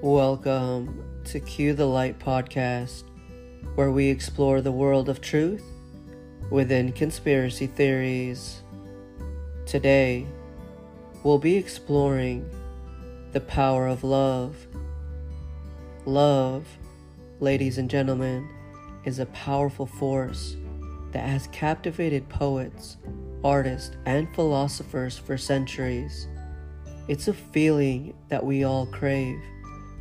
Welcome to Cue the Light podcast, where we explore the world of truth within conspiracy theories. Today, we'll be exploring the power of love. Love, ladies and gentlemen, is a powerful force that has captivated poets, artists, and philosophers for centuries. It's a feeling that we all crave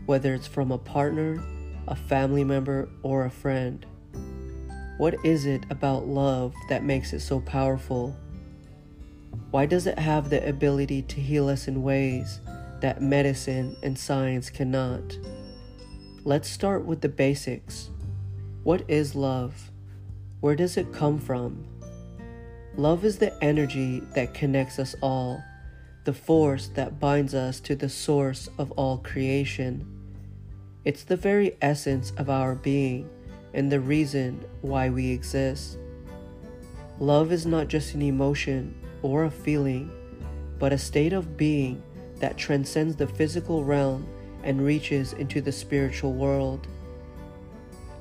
whether it's from a partner, a family member, or a friend. What is it about love that makes it so powerful? Why does it have the ability to heal us in ways that medicine and science cannot? Let's start with the basics. What is love? Where does it come from? Love is the energy that connects us all, the force that binds us to the source of all creation. It's the very essence of our being and the reason why we exist. Love is not just an emotion or a feeling, but a state of being that transcends the physical realm and reaches into the spiritual world.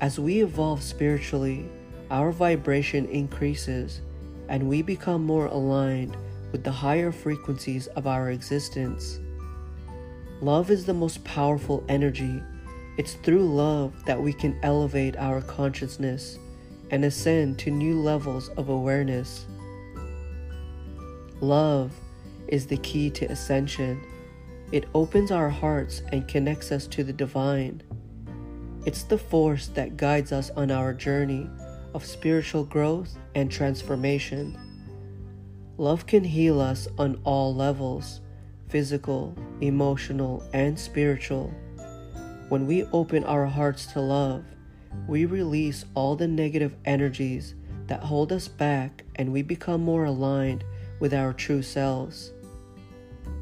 As we evolve spiritually, our vibration increases and we become more aligned with the higher frequencies of our existence. Love is the most powerful energy it's through love that we can elevate our consciousness and ascend to new levels of awareness. Love is the key to ascension. It opens our hearts and connects us to the divine. It's the force that guides us on our journey of spiritual growth and transformation. Love can heal us on all levels physical, emotional, and spiritual. When we open our hearts to love, we release all the negative energies that hold us back and we become more aligned with our true selves.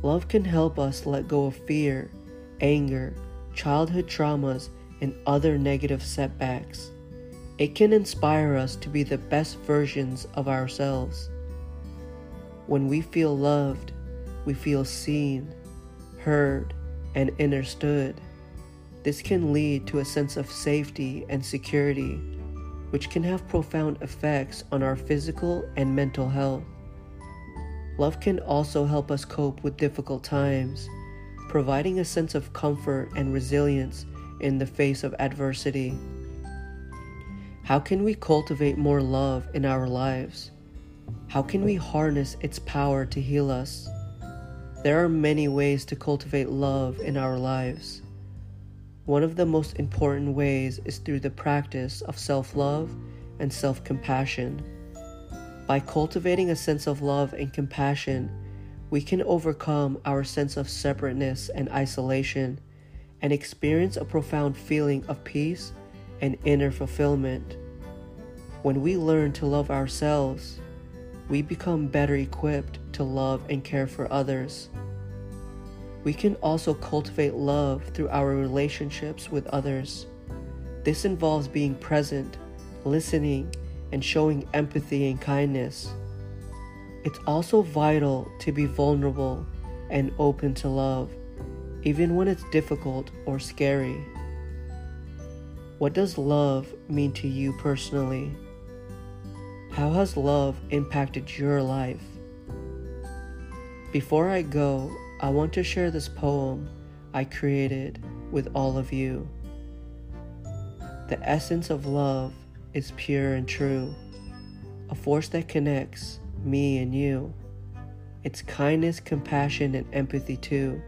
Love can help us let go of fear, anger, childhood traumas, and other negative setbacks. It can inspire us to be the best versions of ourselves. When we feel loved, we feel seen, heard, and understood. This can lead to a sense of safety and security, which can have profound effects on our physical and mental health. Love can also help us cope with difficult times, providing a sense of comfort and resilience in the face of adversity. How can we cultivate more love in our lives? How can we harness its power to heal us? There are many ways to cultivate love in our lives. One of the most important ways is through the practice of self love and self compassion. By cultivating a sense of love and compassion, we can overcome our sense of separateness and isolation and experience a profound feeling of peace and inner fulfillment. When we learn to love ourselves, we become better equipped to love and care for others. We can also cultivate love through our relationships with others. This involves being present, listening, and showing empathy and kindness. It's also vital to be vulnerable and open to love, even when it's difficult or scary. What does love mean to you personally? How has love impacted your life? Before I go, I want to share this poem I created with all of you. The essence of love is pure and true, a force that connects me and you. It's kindness, compassion, and empathy too,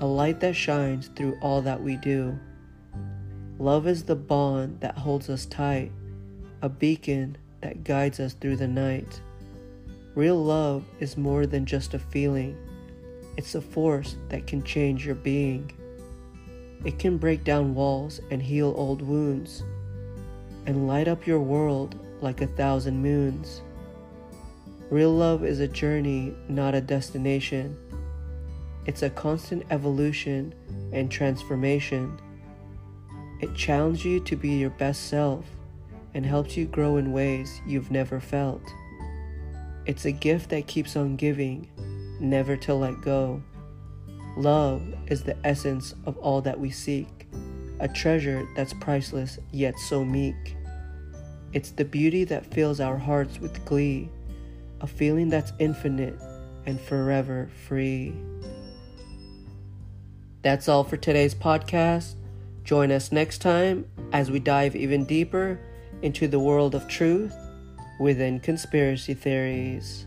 a light that shines through all that we do. Love is the bond that holds us tight, a beacon that guides us through the night. Real love is more than just a feeling it's a force that can change your being. It can break down walls and heal old wounds, and light up your world like a thousand moons. Real love is a journey, not a destination. It's a constant evolution and transformation. It challenges you to be your best self and helps you grow in ways you've never felt. It's a gift that keeps on giving never to let go. Love is the essence of all that we seek, a treasure that's priceless yet so meek. It's the beauty that fills our hearts with glee, a feeling that's infinite and forever free. That's all for today's podcast. Join us next time as we dive even deeper into the world of truth within conspiracy theories.